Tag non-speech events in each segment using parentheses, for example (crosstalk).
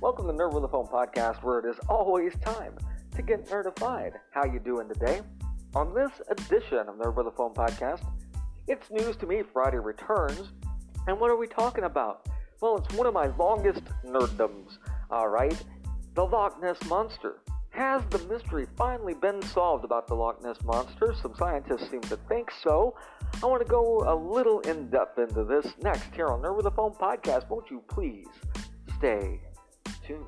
Welcome to Nerd with a Phone podcast, where it is always time to get nerdified. How you doing today? On this edition of Nerd with a Phone podcast, it's news to me. Friday returns, and what are we talking about? Well, it's one of my longest nerddoms. All right, the Loch Ness monster. Has the mystery finally been solved about the Loch Ness monster? Some scientists seem to think so. I want to go a little in depth into this next here on Nerd with a Phone podcast. Won't you please stay tuned?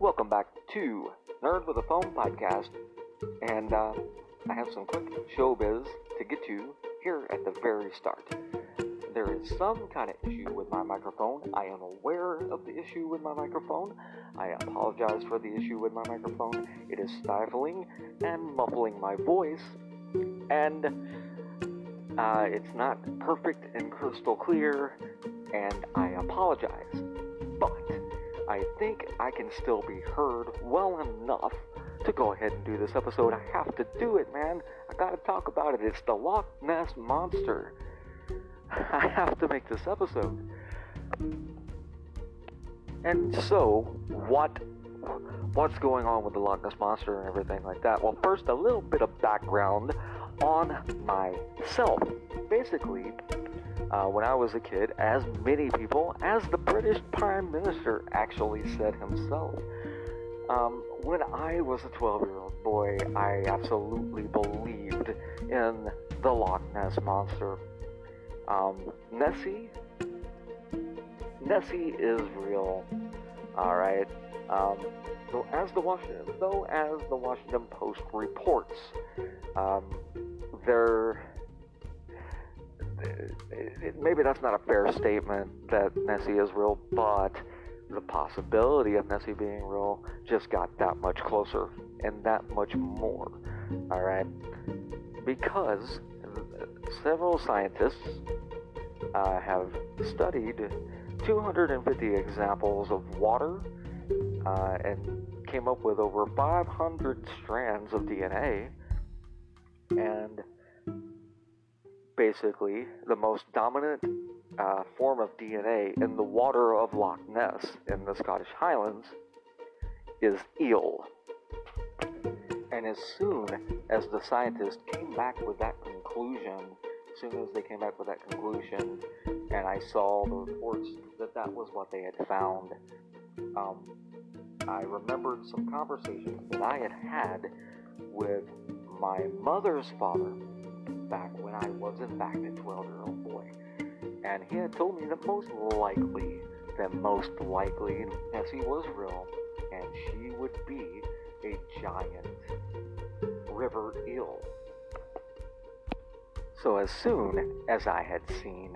Welcome back to Nerd with a Phone podcast, and uh, I have some quick showbiz to get to here at the very start. There is some kind of issue with my microphone. I am aware of the issue with my microphone. I apologize for the issue with my microphone. It is stifling and muffling my voice, and uh, it's not perfect and crystal clear, and I apologize. But I think I can still be heard well enough to go ahead and do this episode. I have to do it, man. I gotta talk about it. It's the Loch Ness Monster. (laughs) I have to make this episode. And so, what what's going on with the Loch Ness Monster and everything like that? Well, first, a little bit of background on myself. Basically, uh, when I was a kid, as many people, as the British Prime Minister actually said himself, um, when I was a 12 year old boy, I absolutely believed in the Loch Ness Monster. Um, Nessie, Nessie is real, alright? Um, so as the Washington, though as the Washington Post reports, um, there maybe that's not a fair statement that Nessie is real, but the possibility of Nessie being real just got that much closer and that much more. All right, because several scientists uh, have studied 250 examples of water uh, and came up with over 500 strands of DNA and basically the most dominant uh, form of DNA in the water of Loch Ness in the Scottish Highlands is eel. And as soon as the scientists came back with that conclusion, as soon as they came back with that conclusion, and I saw the reports that that was what they had found, um, I remembered some conversations that I had had with my mother's father back when I was in fact a 12 year old boy. And he had told me that most likely, that most likely Nessie was real, and she would be a giant river eel. So as soon as I had seen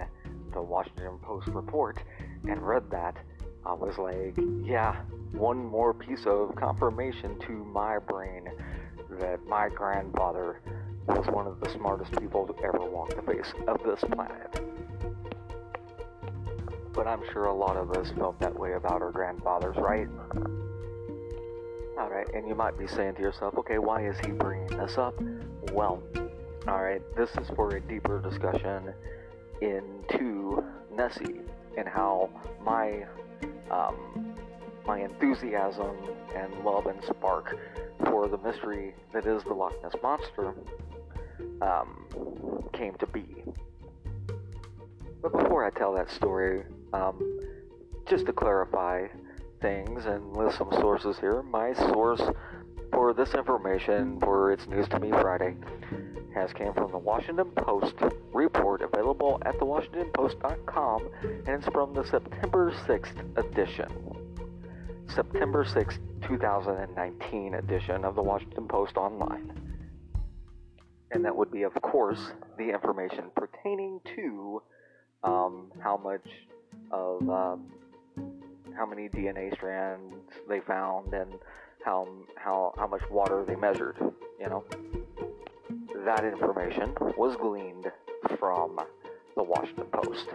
the Washington Post report and read that, I was like, yeah, one more piece of confirmation to my brain that my grandfather was one of the smartest people to ever walk the face of this planet. But I'm sure a lot of us felt that way about our grandfathers, right? Alright, and you might be saying to yourself, okay, why is he bringing this up? Well, alright, this is for a deeper discussion into Nessie and how my um, my enthusiasm and love and spark for the mystery that is the Loch Ness Monster um, came to be. But before I tell that story, um, just to clarify things and list some sources here, my source for this information for its News to Me Friday has came from the Washington Post report available at thewashingtonpost.com and it's from the September 6th edition. September 6th, 2019 edition of the Washington Post online and that would be, of course, the information pertaining to um, how much of um, how many DNA strands they found and how how how much water they measured. You know, that information was gleaned from the Washington Post.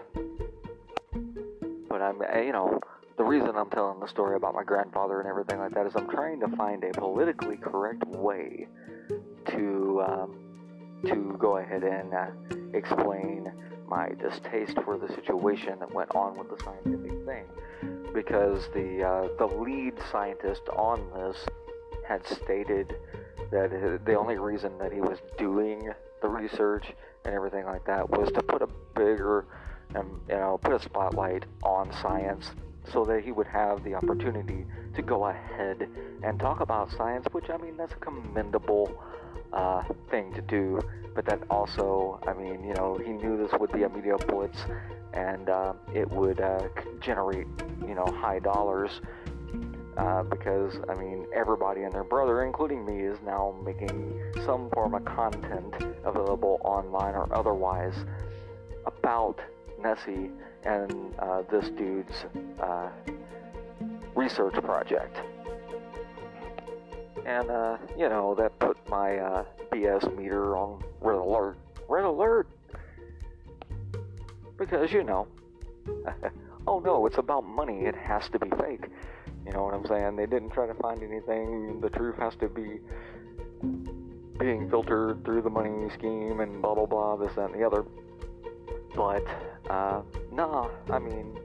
But I'm, you know, the reason I'm telling the story about my grandfather and everything like that is I'm trying to find a politically correct way to um, to go ahead and uh, explain my distaste for the situation that went on with the scientific thing, because the uh, the lead scientist on this had stated that the only reason that he was doing the research and everything like that was to put a bigger and you know put a spotlight on science so that he would have the opportunity to go ahead and talk about science which i mean that's a commendable uh, thing to do. But that also i mean you know he knew this would be a media blitz and uh, it would uh, generate you know high dollars uh, because I mean everybody and their brother, including me, is now making some form of content available online or otherwise about Nessie and uh, this dude's uh, research project. And uh, you know that put my uh, BS meter on red alert. Red alert, because you know. (laughs) oh no, it's about money. It has to be fake. You know what I'm saying? They didn't try to find anything. The truth has to be being filtered through the money scheme and blah blah blah, this that, and the other. But uh, nah, I mean,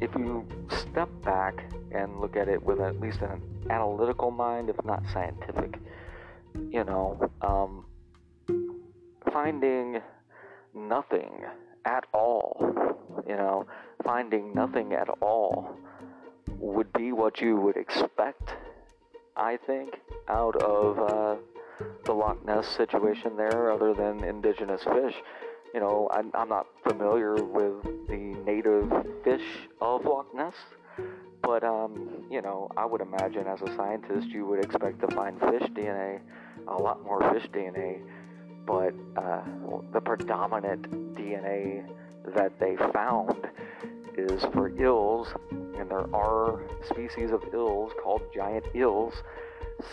if you step back and look at it with at least an analytical mind, if not scientific, you know, um, finding nothing at all, you know, finding nothing at all would be what you would expect, I think, out of uh, the Loch Ness situation there, other than indigenous fish. You know, I'm, I'm not familiar with the native fish of Loch Ness, but, um, you know, I would imagine as a scientist you would expect to find fish DNA, a lot more fish DNA, but uh, the predominant DNA that they found is for eels, and there are species of eels called giant eels.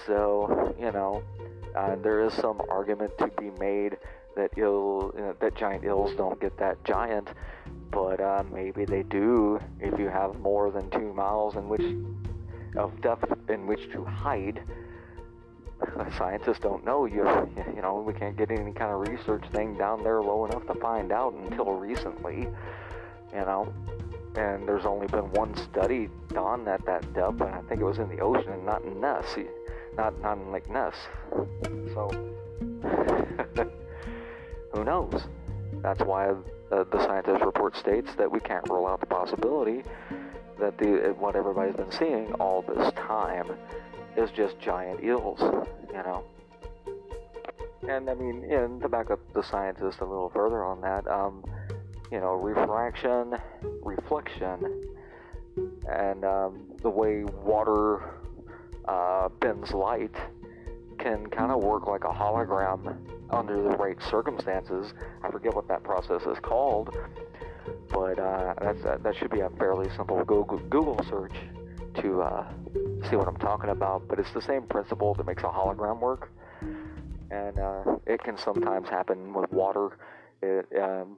So, you know, uh, there is some argument to be made that eel, you know, that giant eels don't get that giant, but uh, maybe they do if you have more than two miles in which of depth in which to hide. (laughs) Scientists don't know. You, (laughs) you know, we can't get any kind of research thing down there low enough to find out until recently. You know, and there's only been one study done at that depth, and I think it was in the ocean, and not in Ness, not not in Lake Ness. So (laughs) who knows? That's why the, the scientist report states that we can't rule out the possibility that the what everybody's been seeing all this time is just giant eels, you know. And I mean, and to back up the scientist a little further on that, um, you know, refraction, reflection, and um, the way water uh, bends light can kind of work like a hologram under the right circumstances. I forget what that process is called, but uh, that's, uh, that should be a fairly simple Google, Google search to uh, see what I'm talking about. But it's the same principle that makes a hologram work, and uh, it can sometimes happen with water. It, um,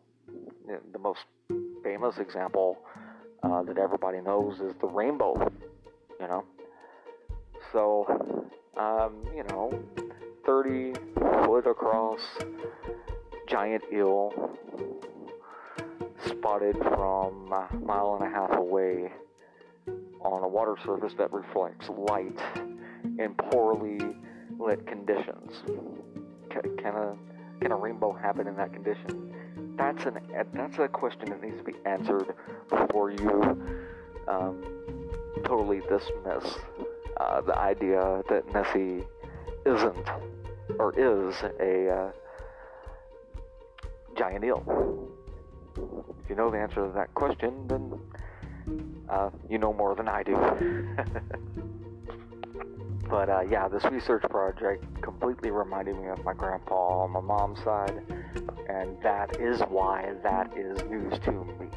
the most famous example uh, that everybody knows is the rainbow. You know, so um, you know, 30 foot across giant eel spotted from a mile and a half away on a water surface that reflects light in poorly lit conditions. Can, a can a rainbow happen in that condition? That's an that's a question that needs to be answered before you um, totally dismiss uh, the idea that Nessie isn't or is a uh, giant eel. If you know the answer to that question, then uh, you know more than I do. (laughs) but uh, yeah, this research project completely reminded me of my grandpa on my mom's side and that is why that is news to me.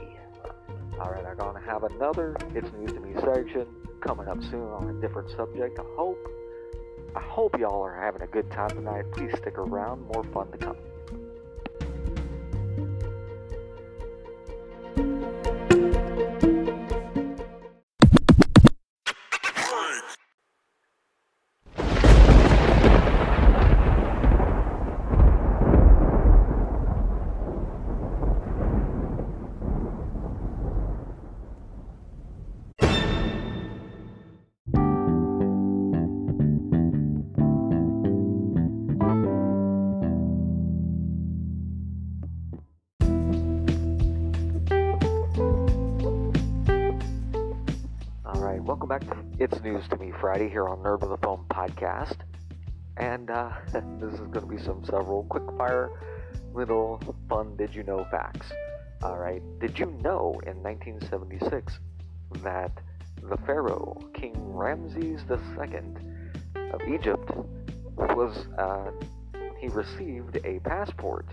Alright, I'm gonna have another It's News to Me section coming up soon on a different subject. I hope I hope y'all are having a good time tonight. Please stick around, more fun to come. It's News to Me Friday here on Nerd with a Phone podcast. And uh, (laughs) this is going to be some several quick fire little fun did you know facts. All right, did you know in 1976 that the Pharaoh, King Ramses II of Egypt, was uh, he received a passport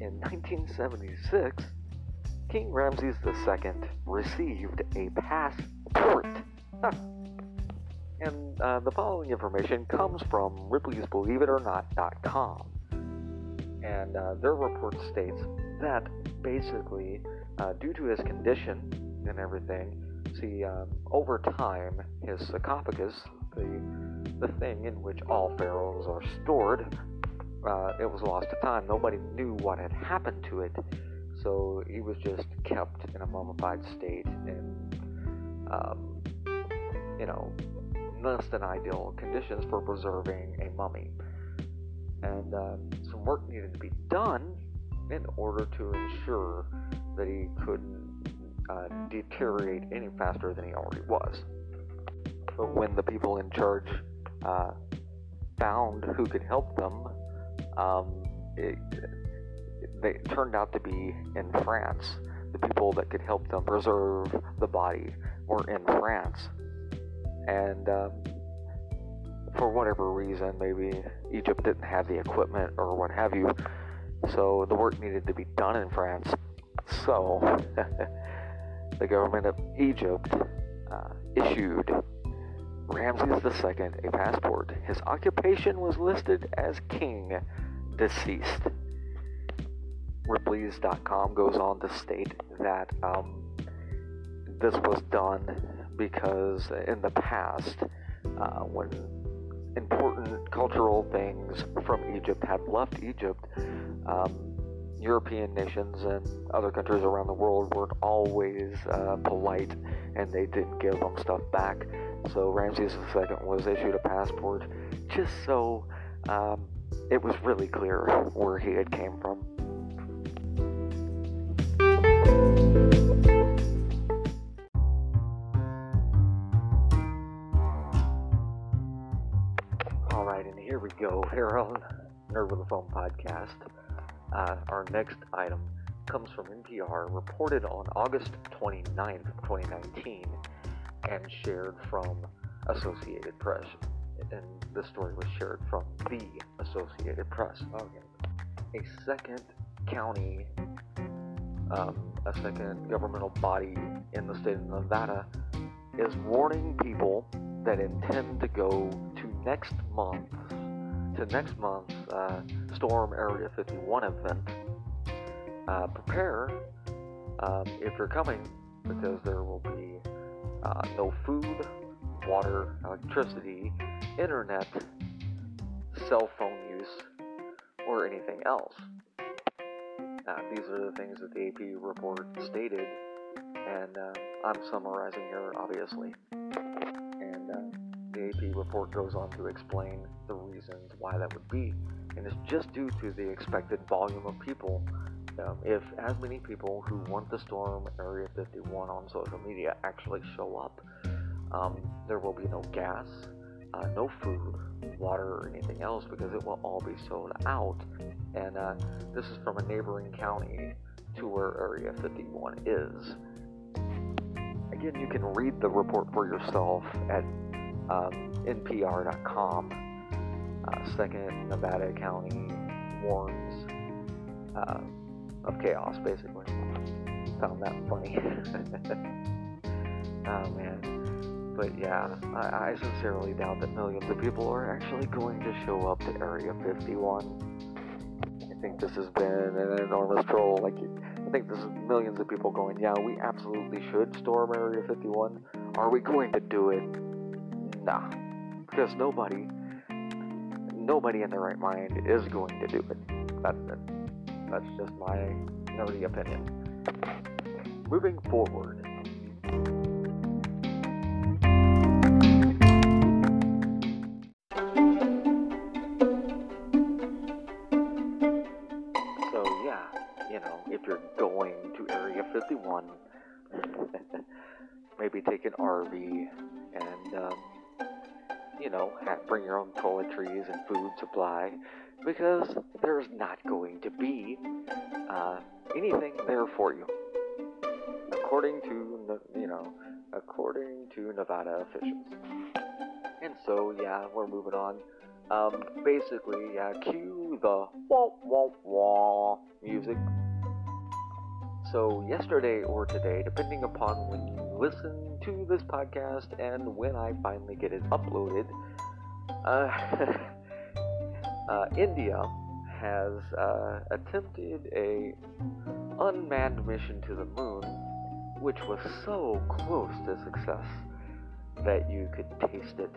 in 1976? King Ramses II received a passport. And uh, the following information comes from Ripley's Believe It or Not.com. And uh, their report states that basically, uh, due to his condition and everything, see, um, over time, his sarcophagus, the, the thing in which all pharaohs are stored, uh, it was lost to time. Nobody knew what had happened to it so he was just kept in a mummified state in, um, you know, less than ideal conditions for preserving a mummy. And uh, some work needed to be done in order to ensure that he couldn't uh, deteriorate any faster than he already was. But when the people in charge uh, found who could help them, um, it, they turned out to be in France. The people that could help them preserve the body were in France. And um, for whatever reason, maybe Egypt didn't have the equipment or what have you, so the work needed to be done in France. So (laughs) the government of Egypt uh, issued Ramses II a passport. His occupation was listed as king deceased. Ripley's.com goes on to state that um, this was done because in the past, uh, when important cultural things from Egypt had left Egypt, um, European nations and other countries around the world weren't always uh, polite and they didn't give them stuff back. So Ramses II was issued a passport just so um, it was really clear where he had came from. On Nerd with a Phone podcast. Uh, our next item comes from NPR, reported on August 29th, 2019, and shared from Associated Press. And the story was shared from the Associated Press. Okay. A second county, um, a second governmental body in the state of Nevada is warning people that intend to go to next month to next month's uh, Storm Area 51 event, uh, prepare um, if you're coming because there will be uh, no food, water, electricity, internet, cell phone use, or anything else. Uh, these are the things that the AP report stated, and uh, I'm summarizing here, obviously. The report goes on to explain the reasons why that would be, and it's just due to the expected volume of people. Um, if as many people who want the storm Area 51 on social media actually show up, um, there will be no gas, uh, no food, water, or anything else because it will all be sold out. And uh, this is from a neighboring county to where Area 51 is. Again, you can read the report for yourself at um, NPR.com. Uh, second Nevada County warns uh, of chaos, basically. Found that funny. (laughs) oh man. But yeah, I, I sincerely doubt that millions of people are actually going to show up to Area 51. I think this has been an enormous troll. Like, I think this is millions of people going, yeah, we absolutely should storm Area 51. Are we going to do it? Nah, because nobody, nobody in their right mind is going to do it. That's it. That's just my nerdy opinion. Moving forward. So yeah, you know, if you're going to Area 51, (laughs) maybe take an RV and, um, you know, bring your own toiletries and food supply because there's not going to be uh, anything there for you. According to, you know, according to Nevada officials. And so, yeah, we're moving on. Um, basically, yeah, cue the wah wah wah music. So, yesterday or today, depending upon when you listen to this podcast and when I finally get it uploaded, uh, (laughs) uh, India has uh, attempted a unmanned mission to the moon, which was so close to success that you could taste it,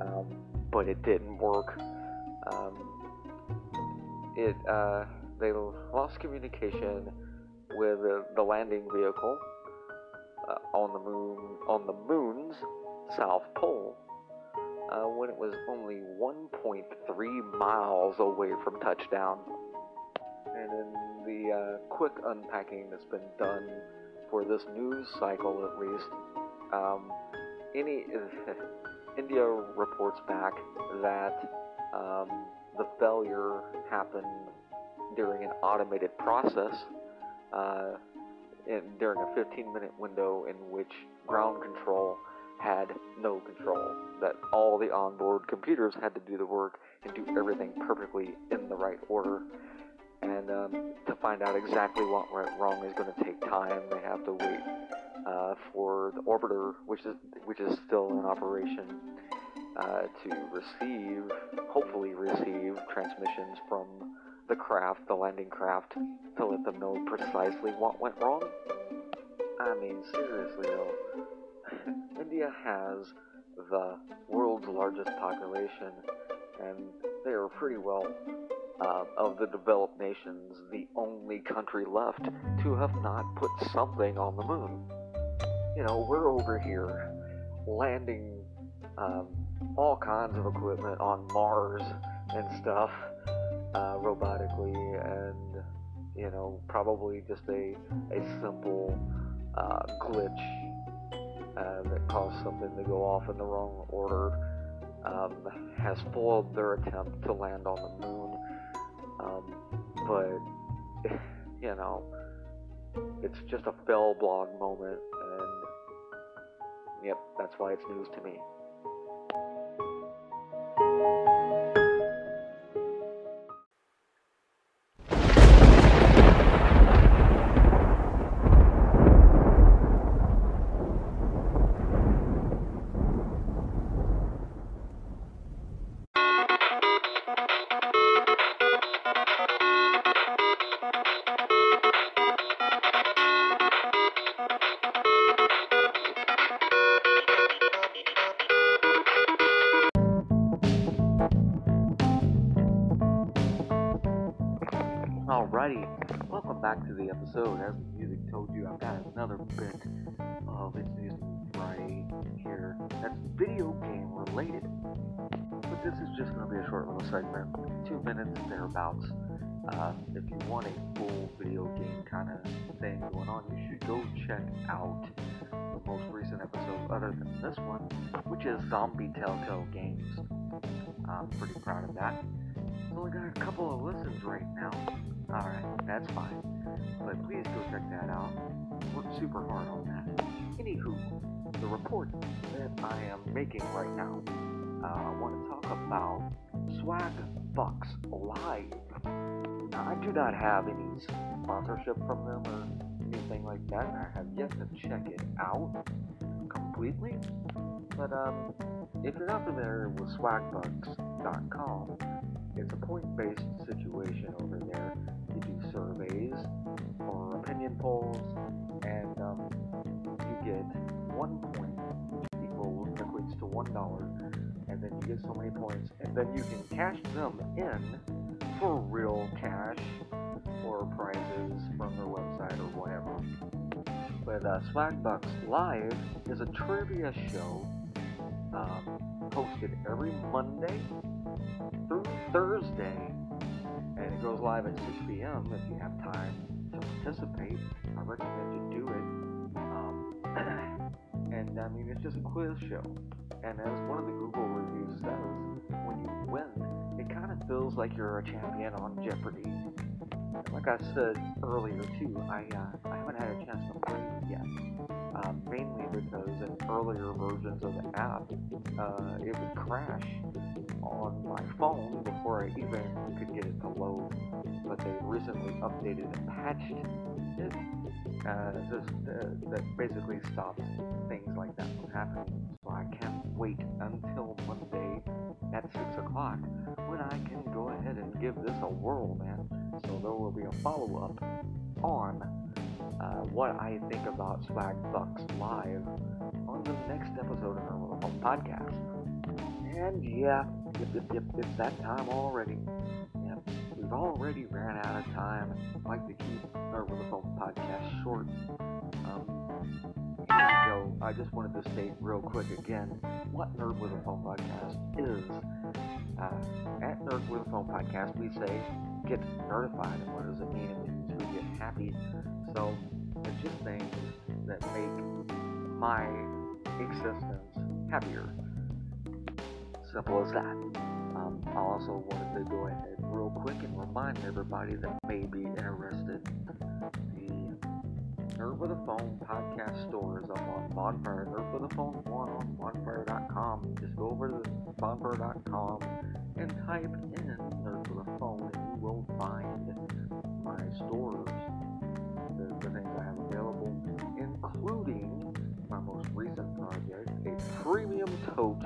um, but it didn't work. Um, it uh, they lost communication with the landing vehicle on the moon on the moon's south pole uh, when it was only 1.3 miles away from touchdown. And in the uh, quick unpacking that's been done for this news cycle, at least, um, any India reports back that um, the failure happened during an automated process uh, in, during a 15 minute window in which ground control had no control. That all the onboard computers had to do the work and do everything perfectly in the right order. And um, to find out exactly what went wrong is going to take time. They have to wait uh, for the orbiter, which is which is still in operation, uh, to receive, hopefully receive transmissions from the craft, the landing craft, to let them know precisely what went wrong. I mean, seriously though, (laughs) India has the world's largest population, and they are pretty well, uh, of the developed nations, the only country left to have not put something on the moon. You know, we're over here landing um, all kinds of equipment on Mars and stuff uh, robotically, and you know, probably just a a simple uh, glitch uh, that caused something to go off in the wrong order um, has foiled their attempt to land on the moon. Um, but, (sighs) you know, it's just a fail blog moment, and yep, that's why it's news to me. Episode. As the music told you, I've got another bit of It's News right here that's video game related. But this is just going to be a short little segment, two minutes thereabouts. Uh, if you want a full video game kind of thing going on, you should go check out the most recent episode, other than this one, which is Zombie Telltale Games. I'm pretty proud of that. It's only got a couple of listens right now. Alright, that's fine. But please go check that out. Worked super hard on that. Anywho, the report that I am making right now, uh, I want to talk about Swag Bucks Live. Now, I do not have any sponsorship from them or anything like that. I have yet to check it out completely. But um, if you're not familiar with swagbucks.com, it's a point-based situation over there. Surveys or opinion polls, and um, you get one point equals equates to one dollar, and then you get so many points, and then you can cash them in for real cash or prizes from their website or whatever. But uh, Swagbucks Live is a trivia show um, posted every Monday through Thursday, goes live at 6 p.m. If you have time to participate, I recommend you do it. Um, (clears throat) And I mean, it's just a quiz show. And as one of the Google reviews says, when you win, it kind of feels like you're a champion on Jeopardy. And like I said earlier too, I uh, I haven't had a chance to play it yet. Uh, mainly because in earlier versions of the app, uh, it would crash on my phone before I even could get it to load. But they recently updated and patched it uh, just, uh, that basically stops things like that from happening. So I can't wait until Monday at 6 o'clock when I can go ahead and give this a whirl, man. So there will be a follow up on uh, what I think about Swag Bucks live on the next episode of our Podcast. And yeah, yep, yep, yep, it's that time already. Yep, we've already ran out of time. I'd like to keep our Phone podcast short. Um, so I just wanted to state real quick again what Nerd with a Phone podcast is. Uh, at Nerd with a Phone podcast, we say get nerdified. And what does it mean? It means we get happy. So it's just things that make my existence happier. Simple as that. Um, I also wanted to go ahead real quick and remind everybody that may be interested. The Nerd with a Phone podcast store is up on Bonfire. Nerd with a Phone 1 on bonfire.com. Just go over to bonfire.com and type in Nerd with a Phone and you will find my stores, the, the things I have available, including my most recent project, a premium tote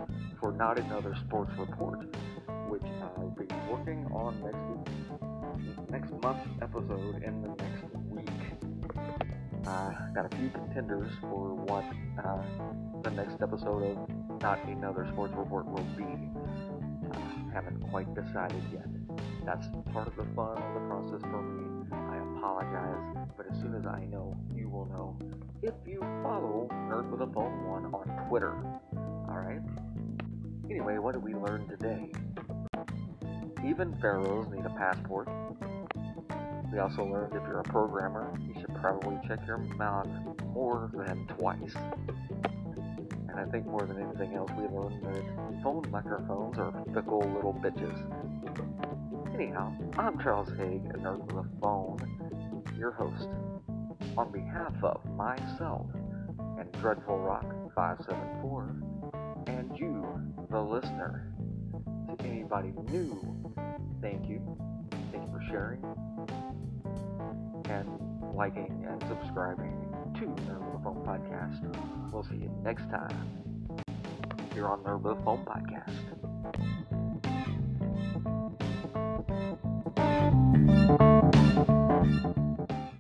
Not Another Sports Report, which I'll be working on next next month's episode in the next week. Uh, got a few contenders for what uh, the next episode of Not Another Sports Report will be. Uh, haven't quite decided yet. That's part of the fun of the process for me. I apologize, but as soon as I know, you will know. If you follow Nerd with a Phone 1 on Twitter. Alright? Anyway, what did we learn today? Even pharaohs need a passport. We also learned if you're a programmer, you should probably check your mouth more than twice. And I think more than anything else, we learned that phone microphones are fickle little bitches. Anyhow, I'm Charles Haig, a nerd with a phone, your host. On behalf of myself and Dreadful Rock 574, and you, the listener, to anybody new, thank you. Thank you for sharing and liking and subscribing to a Phone Podcast. We'll see you next time here on a Phone Podcast.